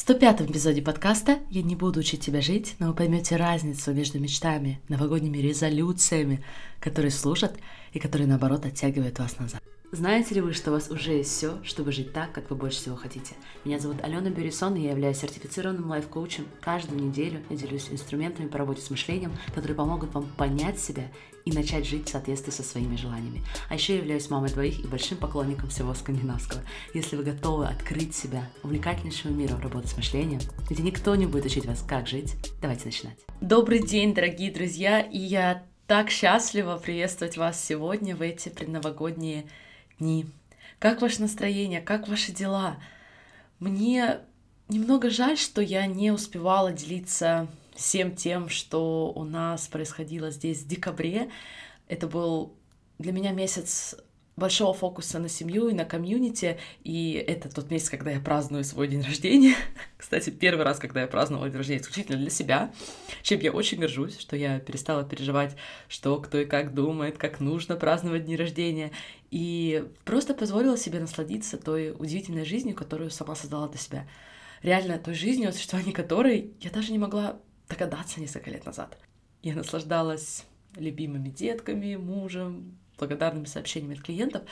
105 эпизоде подкаста «Я не буду учить тебя жить», но вы поймете разницу между мечтами, новогодними резолюциями, которые служат и которые, наоборот, оттягивают вас назад. Знаете ли вы, что у вас уже есть все, чтобы жить так, как вы больше всего хотите? Меня зовут Алена Бюрисон, и я являюсь сертифицированным лайф-коучем. Каждую неделю я делюсь инструментами по работе с мышлением, которые помогут вам понять себя и начать жить в соответствии со своими желаниями. А еще я являюсь мамой двоих и большим поклонником всего скандинавского. Если вы готовы открыть себя увлекательнейшему миру работы с мышлением, где никто не будет учить вас, как жить, давайте начинать. Добрый день, дорогие друзья, и я так счастлива приветствовать вас сегодня в эти предновогодние дни. Как ваше настроение? Как ваши дела? Мне немного жаль, что я не успевала делиться всем тем, что у нас происходило здесь в декабре. Это был для меня месяц большого фокуса на семью и на комьюнити, и это тот месяц, когда я праздную свой день рождения. Кстати, первый раз, когда я праздновала день рождения исключительно для себя, чем я очень горжусь, что я перестала переживать, что кто и как думает, как нужно праздновать дни рождения, и просто позволила себе насладиться той удивительной жизнью, которую сама создала для себя. Реально той жизнью, о существовании которой я даже не могла догадаться несколько лет назад. Я наслаждалась любимыми детками, мужем, благодарными сообщениями от клиентов.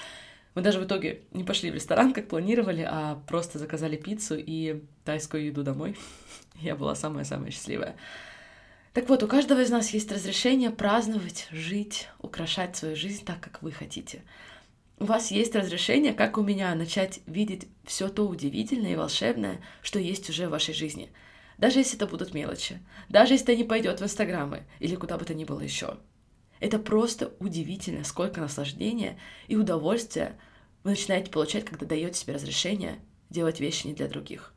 Мы даже в итоге не пошли в ресторан, как планировали, а просто заказали пиццу и тайскую еду домой. Я была самая-самая счастливая. Так вот, у каждого из нас есть разрешение праздновать, жить, украшать свою жизнь так, как вы хотите. У вас есть разрешение, как у меня, начать видеть все то удивительное и волшебное, что есть уже в вашей жизни. Даже если это будут мелочи, даже если это не пойдет в инстаграмы или куда бы то ни было еще. Это просто удивительно, сколько наслаждения и удовольствия вы начинаете получать, когда даете себе разрешение делать вещи не для других.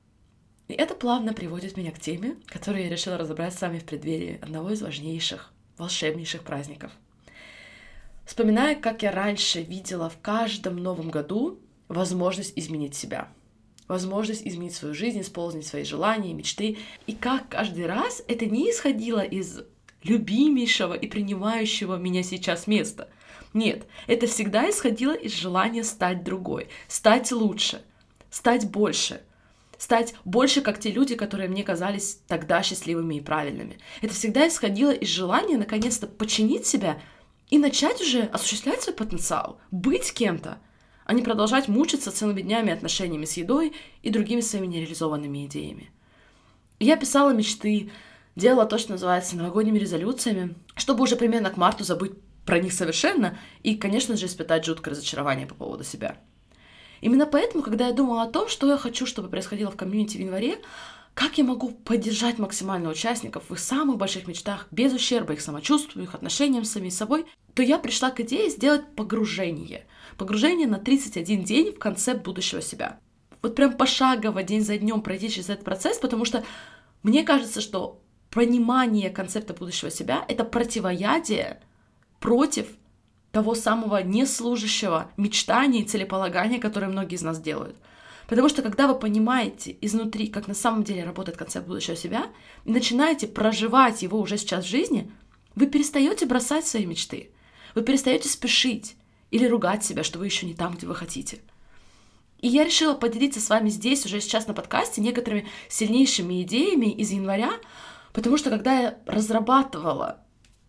И это плавно приводит меня к теме, которую я решила разобрать с вами в преддверии одного из важнейших, волшебнейших праздников. Вспоминая, как я раньше видела в каждом новом году возможность изменить себя, возможность изменить свою жизнь, исполнить свои желания, мечты, и как каждый раз это не исходило из любимейшего и принимающего меня сейчас места. Нет, это всегда исходило из желания стать другой, стать лучше, стать больше, стать больше, как те люди, которые мне казались тогда счастливыми и правильными. Это всегда исходило из желания наконец-то починить себя и начать уже осуществлять свой потенциал, быть кем-то, а не продолжать мучиться целыми днями отношениями с едой и другими своими нереализованными идеями. Я писала мечты, делала то, что называется новогодними резолюциями, чтобы уже примерно к марту забыть про них совершенно и, конечно же, испытать жуткое разочарование по поводу себя. Именно поэтому, когда я думала о том, что я хочу, чтобы происходило в комьюнити в январе, как я могу поддержать максимально участников в их самых больших мечтах без ущерба их самочувствию, их отношениям с самим собой, то я пришла к идее сделать погружение. Погружение на 31 день в концепт будущего себя. Вот прям пошагово, день за днем пройти через этот процесс, потому что мне кажется, что понимание концепта будущего себя — это противоядие против того самого неслужащего мечтания и целеполагания, которое многие из нас делают. Потому что когда вы понимаете изнутри, как на самом деле работает концепт будущего себя, и начинаете проживать его уже сейчас в жизни, вы перестаете бросать свои мечты, вы перестаете спешить или ругать себя, что вы еще не там, где вы хотите. И я решила поделиться с вами здесь, уже сейчас на подкасте, некоторыми сильнейшими идеями из января, Потому что когда я разрабатывала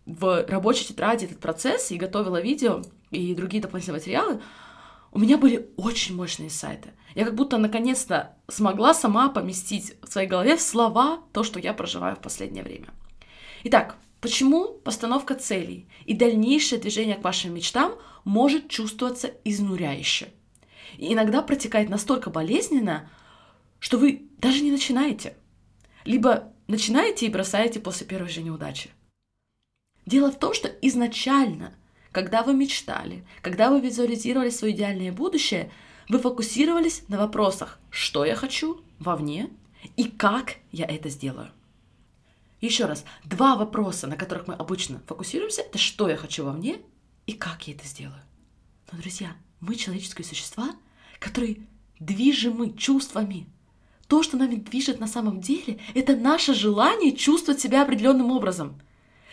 в рабочей тетради этот процесс и готовила видео и другие дополнительные материалы, у меня были очень мощные сайты. Я как будто наконец-то смогла сама поместить в своей голове слова то, что я проживаю в последнее время. Итак, почему постановка целей и дальнейшее движение к вашим мечтам может чувствоваться изнуряюще? И иногда протекает настолько болезненно, что вы даже не начинаете. Либо начинаете и бросаете после первой же неудачи. Дело в том, что изначально, когда вы мечтали, когда вы визуализировали свое идеальное будущее, вы фокусировались на вопросах, что я хочу вовне и как я это сделаю. Еще раз, два вопроса, на которых мы обычно фокусируемся, это что я хочу вовне и как я это сделаю. Но, друзья, мы человеческие существа, которые движимы чувствами, то, что нами движет на самом деле, это наше желание чувствовать себя определенным образом.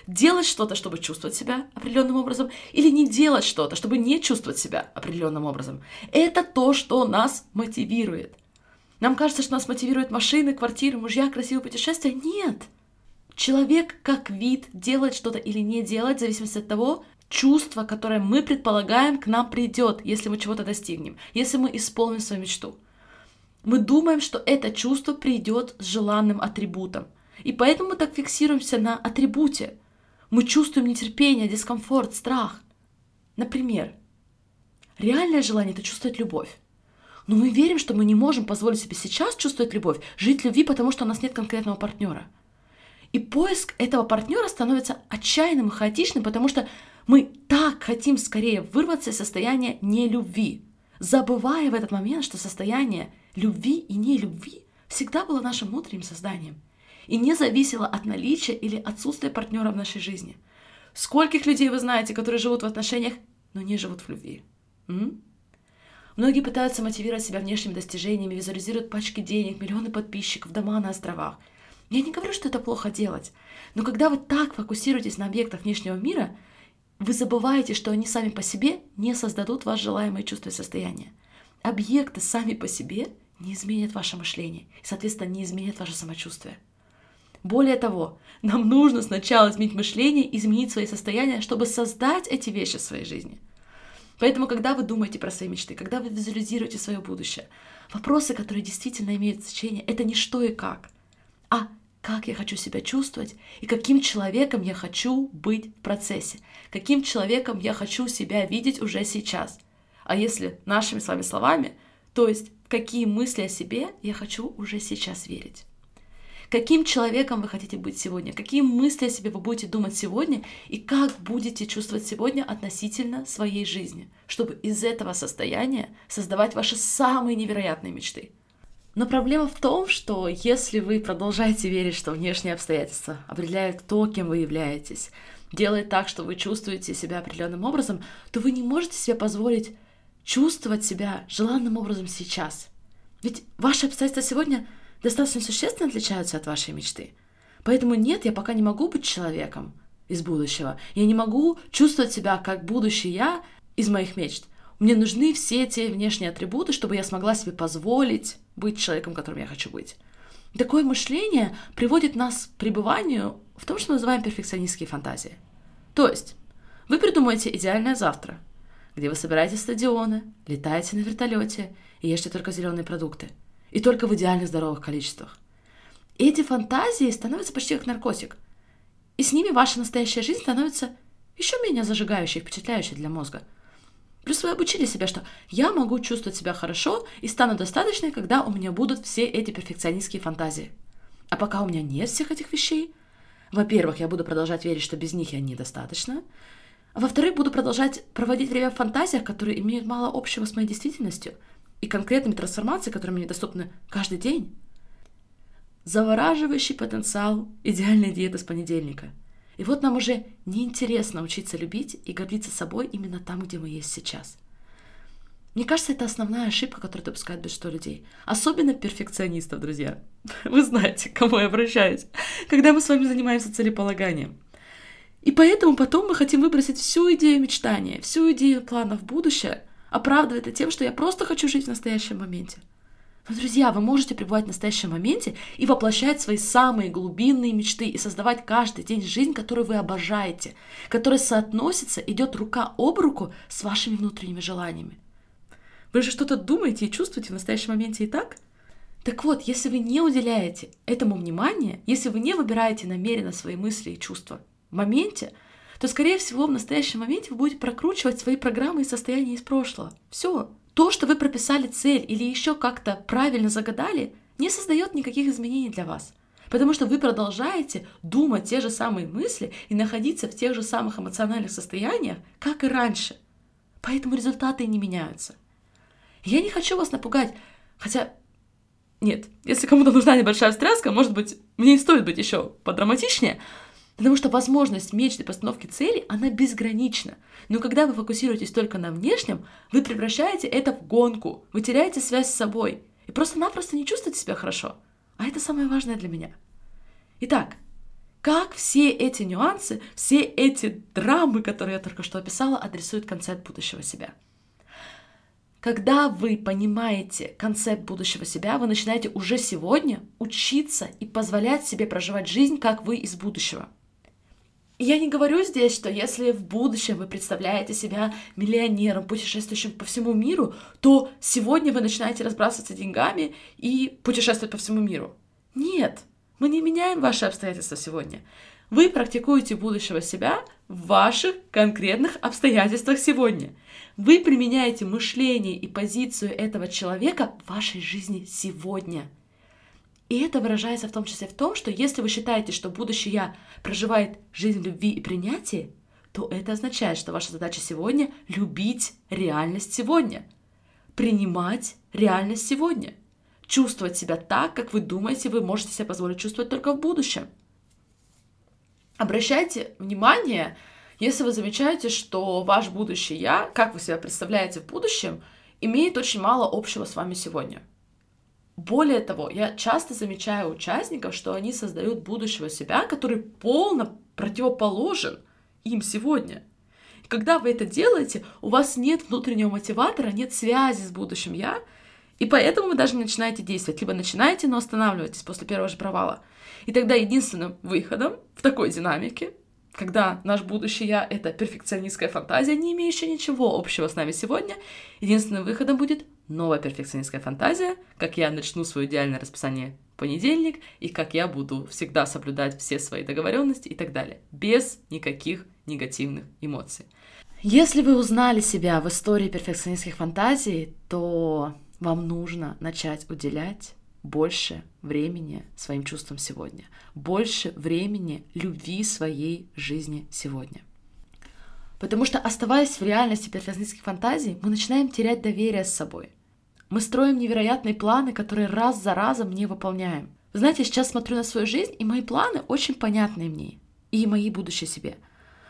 Делать что-то, чтобы чувствовать себя определенным образом, или не делать что-то, чтобы не чувствовать себя определенным образом. Это то, что нас мотивирует. Нам кажется, что нас мотивируют машины, квартиры, мужья, красивые путешествия. Нет! Человек как вид делает что-то или не делает, в зависимости от того, чувство, которое мы предполагаем, к нам придет, если мы чего-то достигнем, если мы исполним свою мечту. Мы думаем, что это чувство придет с желанным атрибутом. И поэтому мы так фиксируемся на атрибуте. Мы чувствуем нетерпение, дискомфорт, страх. Например, реальное желание — это чувствовать любовь. Но мы верим, что мы не можем позволить себе сейчас чувствовать любовь, жить любви, потому что у нас нет конкретного партнера. И поиск этого партнера становится отчаянным и хаотичным, потому что мы так хотим скорее вырваться из состояния нелюбви, забывая в этот момент, что состояние любви и нелюбви всегда было нашим внутренним созданием и не зависело от наличия или отсутствия партнера в нашей жизни. Скольких людей вы знаете, которые живут в отношениях, но не живут в любви? М? Многие пытаются мотивировать себя внешними достижениями, визуализируют пачки денег, миллионы подписчиков, дома на островах. Я не говорю, что это плохо делать, но когда вы так фокусируетесь на объектах внешнего мира, вы забываете, что они сами по себе не создадут ваше желаемое чувство и состояние. Объекты сами по себе не изменят ваше мышление и, соответственно, не изменят ваше самочувствие. Более того, нам нужно сначала изменить мышление, изменить свои состояния, чтобы создать эти вещи в своей жизни. Поэтому, когда вы думаете про свои мечты, когда вы визуализируете свое будущее, вопросы, которые действительно имеют значение, это не что и как, а как я хочу себя чувствовать и каким человеком я хочу быть в процессе, каким человеком я хочу себя видеть уже сейчас. А если нашими с вами словами, то есть какие мысли о себе я хочу уже сейчас верить. Каким человеком вы хотите быть сегодня? Какие мысли о себе вы будете думать сегодня? И как будете чувствовать сегодня относительно своей жизни? Чтобы из этого состояния создавать ваши самые невероятные мечты. Но проблема в том, что если вы продолжаете верить, что внешние обстоятельства определяют то, кем вы являетесь, делает так, что вы чувствуете себя определенным образом, то вы не можете себе позволить чувствовать себя желанным образом сейчас. Ведь ваши обстоятельства сегодня достаточно существенно отличаются от вашей мечты. Поэтому нет, я пока не могу быть человеком из будущего. Я не могу чувствовать себя как будущий я из моих мечт. Мне нужны все те внешние атрибуты, чтобы я смогла себе позволить быть человеком, которым я хочу быть. Такое мышление приводит нас к пребыванию в том, что мы называем перфекционистские фантазии. То есть, вы придумаете идеальное завтра, где вы собираете стадионы, летаете на вертолете и ешьте только зеленые продукты. И только в идеальных здоровых количествах. Эти фантазии становятся почти как наркотик. И с ними ваша настоящая жизнь становится еще менее зажигающей и впечатляющей для мозга – Плюс вы обучили себя, что я могу чувствовать себя хорошо и стану достаточной, когда у меня будут все эти перфекционистские фантазии. А пока у меня нет всех этих вещей, во-первых, я буду продолжать верить, что без них я недостаточно, а во-вторых, буду продолжать проводить время в фантазиях, которые имеют мало общего с моей действительностью и конкретными трансформациями, которые мне доступны каждый день. Завораживающий потенциал идеальной диеты с понедельника – и вот нам уже неинтересно учиться любить и гордиться собой именно там, где мы есть сейчас. Мне кажется, это основная ошибка, которую допускают большинство людей. Особенно перфекционистов, друзья. Вы знаете, к кому я обращаюсь, когда мы с вами занимаемся целеполаганием. И поэтому потом мы хотим выбросить всю идею мечтания, всю идею планов в будущее, оправдывая это тем, что я просто хочу жить в настоящем моменте. Но, друзья, вы можете пребывать в настоящем моменте и воплощать свои самые глубинные мечты и создавать каждый день жизнь, которую вы обожаете, которая соотносится, идет рука об руку с вашими внутренними желаниями. Вы же что-то думаете и чувствуете в настоящем моменте и так? Так вот, если вы не уделяете этому внимания, если вы не выбираете намеренно свои мысли и чувства в моменте, то, скорее всего, в настоящем моменте вы будете прокручивать свои программы и состояния из прошлого. Все. То, что вы прописали цель или еще как-то правильно загадали, не создает никаких изменений для вас. Потому что вы продолжаете думать те же самые мысли и находиться в тех же самых эмоциональных состояниях, как и раньше. Поэтому результаты не меняются. Я не хочу вас напугать, хотя нет, если кому-то нужна небольшая встряска, может быть, мне и стоит быть еще подраматичнее, Потому что возможность мечты постановки цели, она безгранична. Но когда вы фокусируетесь только на внешнем, вы превращаете это в гонку, вы теряете связь с собой и просто-напросто не чувствуете себя хорошо. А это самое важное для меня. Итак, как все эти нюансы, все эти драмы, которые я только что описала, адресуют концепт будущего себя? Когда вы понимаете концепт будущего себя, вы начинаете уже сегодня учиться и позволять себе проживать жизнь, как вы из будущего. Я не говорю здесь, что если в будущем вы представляете себя миллионером, путешествующим по всему миру, то сегодня вы начинаете разбрасываться деньгами и путешествовать по всему миру. Нет, мы не меняем ваши обстоятельства сегодня. Вы практикуете будущего себя в ваших конкретных обстоятельствах сегодня. Вы применяете мышление и позицию этого человека в вашей жизни сегодня. И это выражается в том числе в том, что если вы считаете, что будущее я проживает жизнь любви и принятия, то это означает, что ваша задача сегодня — любить реальность сегодня, принимать реальность сегодня, чувствовать себя так, как вы думаете, вы можете себе позволить чувствовать только в будущем. Обращайте внимание, если вы замечаете, что ваш будущий я, как вы себя представляете в будущем, имеет очень мало общего с вами сегодня. Более того, я часто замечаю участников, что они создают будущего себя, который полно противоположен им сегодня. И когда вы это делаете, у вас нет внутреннего мотиватора, нет связи с будущим я, и поэтому вы даже не начинаете действовать. Либо начинаете, но останавливаетесь после первого же провала. И тогда единственным выходом в такой динамике когда наш будущий я — это перфекционистская фантазия, не имеющая ничего общего с нами сегодня, единственным выходом будет новая перфекционистская фантазия, как я начну свое идеальное расписание понедельник, и как я буду всегда соблюдать все свои договоренности и так далее, без никаких негативных эмоций. Если вы узнали себя в истории перфекционистских фантазий, то вам нужно начать уделять больше времени своим чувствам сегодня, больше времени любви своей жизни сегодня. Потому что, оставаясь в реальности перфекционистских фантазий, мы начинаем терять доверие с собой. Мы строим невероятные планы, которые раз за разом не выполняем. Вы знаете, сейчас смотрю на свою жизнь, и мои планы очень понятны мне, и мои будущее себе.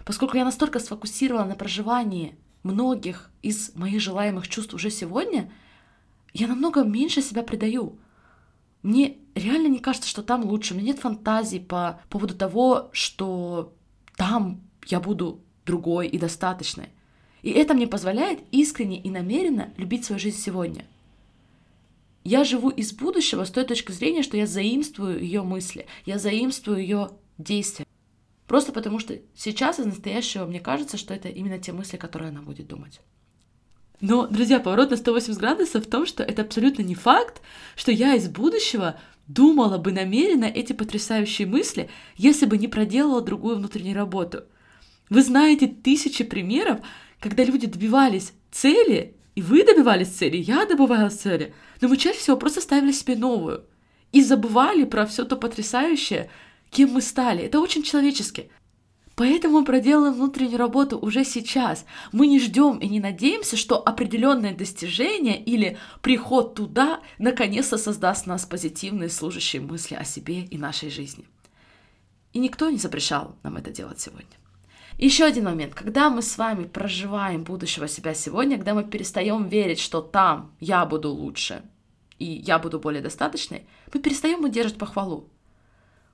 Поскольку я настолько сфокусировала на проживании многих из моих желаемых чувств уже сегодня, я намного меньше себя предаю. Мне реально не кажется, что там лучше. У меня нет фантазий по поводу того, что там я буду другой и достаточной. И это мне позволяет искренне и намеренно любить свою жизнь сегодня. Я живу из будущего с той точки зрения, что я заимствую ее мысли, я заимствую ее действия. Просто потому что сейчас из настоящего мне кажется, что это именно те мысли, которые она будет думать. Но, друзья, поворот на 180 градусов в том, что это абсолютно не факт, что я из будущего думала бы намеренно эти потрясающие мысли, если бы не проделала другую внутреннюю работу. Вы знаете тысячи примеров, когда люди добивались цели, и вы добивались цели, я добывалась цели, но мы чаще всего просто ставили себе новую и забывали про все то потрясающее, кем мы стали. Это очень человечески. Поэтому мы проделаем внутреннюю работу уже сейчас. Мы не ждем и не надеемся, что определенное достижение или приход туда наконец-то создаст нас позитивные служащие мысли о себе и нашей жизни. И никто не запрещал нам это делать сегодня. Еще один момент. Когда мы с вами проживаем будущего себя сегодня, когда мы перестаем верить, что там я буду лучше и я буду более достаточной, мы перестаем удерживать похвалу.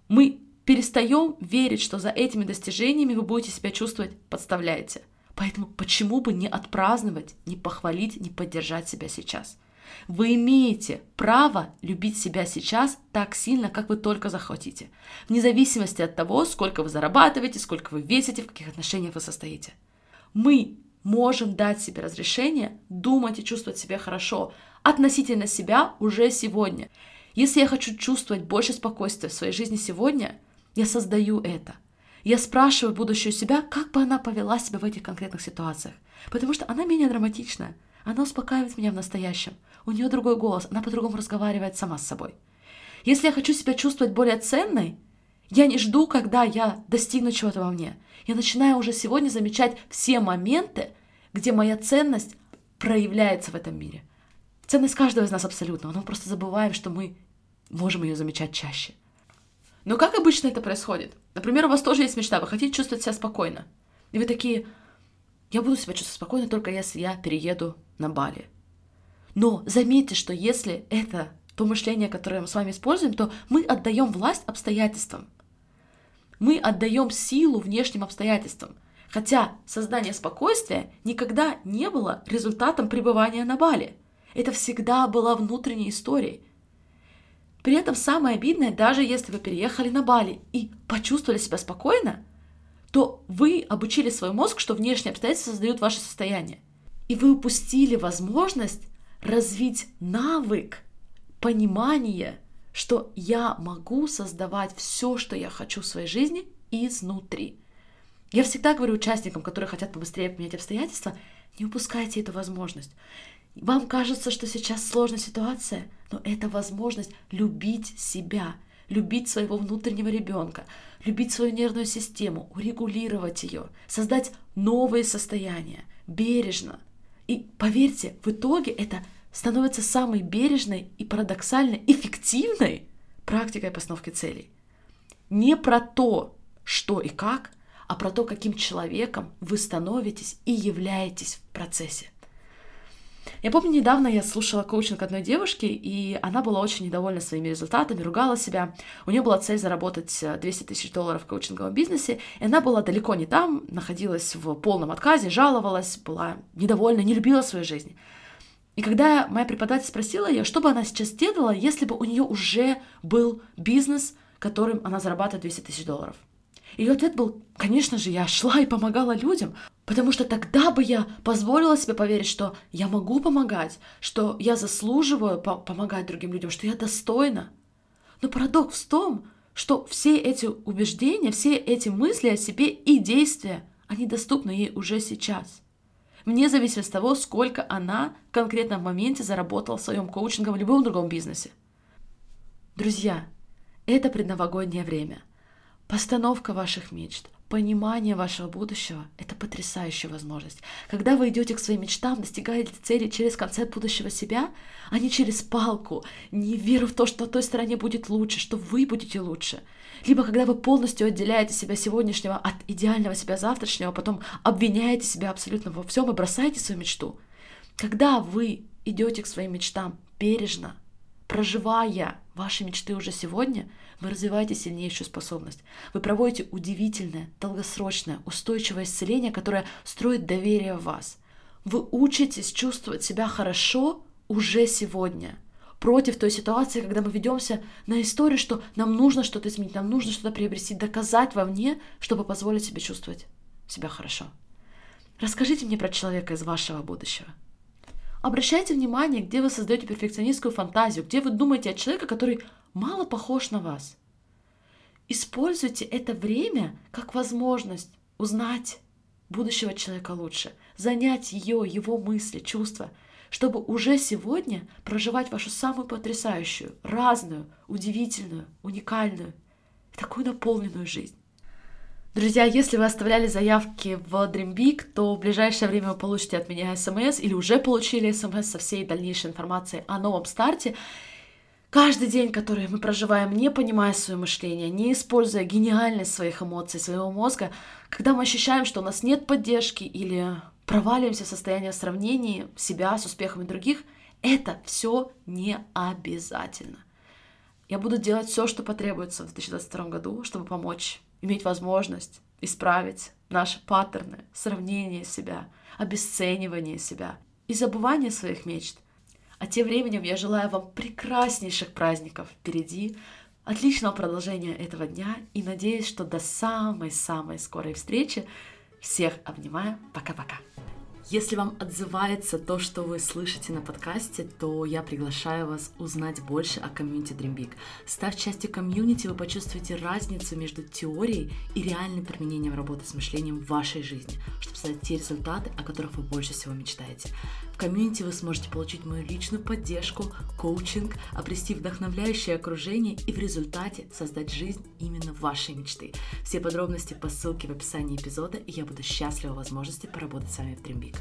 Мы перестаем верить, что за этими достижениями вы будете себя чувствовать, подставляете. Поэтому почему бы не отпраздновать, не похвалить, не поддержать себя сейчас? Вы имеете право любить себя сейчас так сильно, как вы только захотите, вне зависимости от того, сколько вы зарабатываете, сколько вы весите, в каких отношениях вы состоите. Мы можем дать себе разрешение думать и чувствовать себя хорошо относительно себя уже сегодня. Если я хочу чувствовать больше спокойствия в своей жизни сегодня, я создаю это. Я спрашиваю будущую себя, как бы она повела себя в этих конкретных ситуациях. Потому что она менее драматичная. Она успокаивает меня в настоящем. У нее другой голос, она по-другому разговаривает сама с собой. Если я хочу себя чувствовать более ценной, я не жду, когда я достигну чего-то во мне. Я начинаю уже сегодня замечать все моменты, где моя ценность проявляется в этом мире. Ценность каждого из нас абсолютно, но мы просто забываем, что мы можем ее замечать чаще. Но как обычно это происходит? Например, у вас тоже есть мечта, вы хотите чувствовать себя спокойно. И вы такие, я буду себя чувствовать спокойно только если я перееду на Бали. Но заметьте, что если это то мышление, которое мы с вами используем, то мы отдаем власть обстоятельствам. Мы отдаем силу внешним обстоятельствам. Хотя создание спокойствия никогда не было результатом пребывания на Бали. Это всегда была внутренней историей. При этом самое обидное, даже если вы переехали на Бали и почувствовали себя спокойно, то вы обучили свой мозг, что внешние обстоятельства создают ваше состояние. И вы упустили возможность развить навык понимания, что я могу создавать все, что я хочу в своей жизни изнутри. Я всегда говорю участникам, которые хотят побыстрее поменять обстоятельства, не упускайте эту возможность. Вам кажется, что сейчас сложная ситуация, но это возможность любить себя, любить своего внутреннего ребенка, любить свою нервную систему, урегулировать ее, создать новые состояния, бережно. И поверьте, в итоге это становится самой бережной и парадоксально эффективной практикой постановки целей. Не про то, что и как, а про то, каким человеком вы становитесь и являетесь в процессе. Я помню, недавно я слушала коучинг одной девушки, и она была очень недовольна своими результатами, ругала себя. У нее была цель заработать 200 э, тысяч долларов в коучинговом бизнесе, и она была далеко не там, находилась в полном отказе, жаловалась, была недовольна, не любила свою жизнь. И когда моя преподаватель спросила ее, что бы она сейчас делала, если бы у нее уже был бизнес, которым она зарабатывает 200 тысяч долларов. Ее ответ был, конечно же, я шла и помогала людям, потому что тогда бы я позволила себе поверить, что я могу помогать, что я заслуживаю по помогать другим людям, что я достойна. Но парадокс в том, что все эти убеждения, все эти мысли о себе и действия, они доступны ей уже сейчас. Вне зависимости от того, сколько она конкретно в моменте заработала в своем коучинговом или любом другом бизнесе. Друзья, это предновогоднее время – Постановка ваших мечт, понимание вашего будущего — это потрясающая возможность. Когда вы идете к своим мечтам, достигаете цели через концепт будущего себя, а не через палку, не веру в то, что на той стороне будет лучше, что вы будете лучше. Либо когда вы полностью отделяете себя сегодняшнего от идеального себя завтрашнего, потом обвиняете себя абсолютно во всем и бросаете свою мечту. Когда вы идете к своим мечтам бережно, проживая ваши мечты уже сегодня — вы развиваете сильнейшую способность. Вы проводите удивительное, долгосрочное, устойчивое исцеление, которое строит доверие в вас. Вы учитесь чувствовать себя хорошо уже сегодня. Против той ситуации, когда мы ведемся на историю, что нам нужно что-то изменить, нам нужно что-то приобрести, доказать вовне, чтобы позволить себе чувствовать себя хорошо. Расскажите мне про человека из вашего будущего. Обращайте внимание, где вы создаете перфекционистскую фантазию, где вы думаете о человеке, который мало похож на вас. Используйте это время как возможность узнать будущего человека лучше, занять ее, его мысли, чувства, чтобы уже сегодня проживать вашу самую потрясающую, разную, удивительную, уникальную, такую наполненную жизнь. Друзья, если вы оставляли заявки в Dream Big, то в ближайшее время вы получите от меня смс или уже получили смс со всей дальнейшей информацией о новом старте. Каждый день, который мы проживаем, не понимая свое мышление, не используя гениальность своих эмоций, своего мозга, когда мы ощущаем, что у нас нет поддержки или проваливаемся в состояние сравнения себя с успехами других, это все не обязательно. Я буду делать все, что потребуется в 2022 году, чтобы помочь иметь возможность исправить наши паттерны, сравнение себя, обесценивание себя и забывание своих мечт. А тем временем я желаю вам прекраснейших праздников впереди, отличного продолжения этого дня и надеюсь, что до самой-самой скорой встречи. Всех обнимаю. Пока-пока. Если вам отзывается то, что вы слышите на подкасте, то я приглашаю вас узнать больше о комьюнити Dream Big. Став частью комьюнити, вы почувствуете разницу между теорией и реальным применением работы с мышлением в вашей жизни, чтобы создать те результаты, о которых вы больше всего мечтаете. В комьюнити вы сможете получить мою личную поддержку, коучинг, обрести вдохновляющее окружение и в результате создать жизнь именно вашей мечты. Все подробности по ссылке в описании эпизода, и я буду счастлива возможности поработать с вами в Dream Big.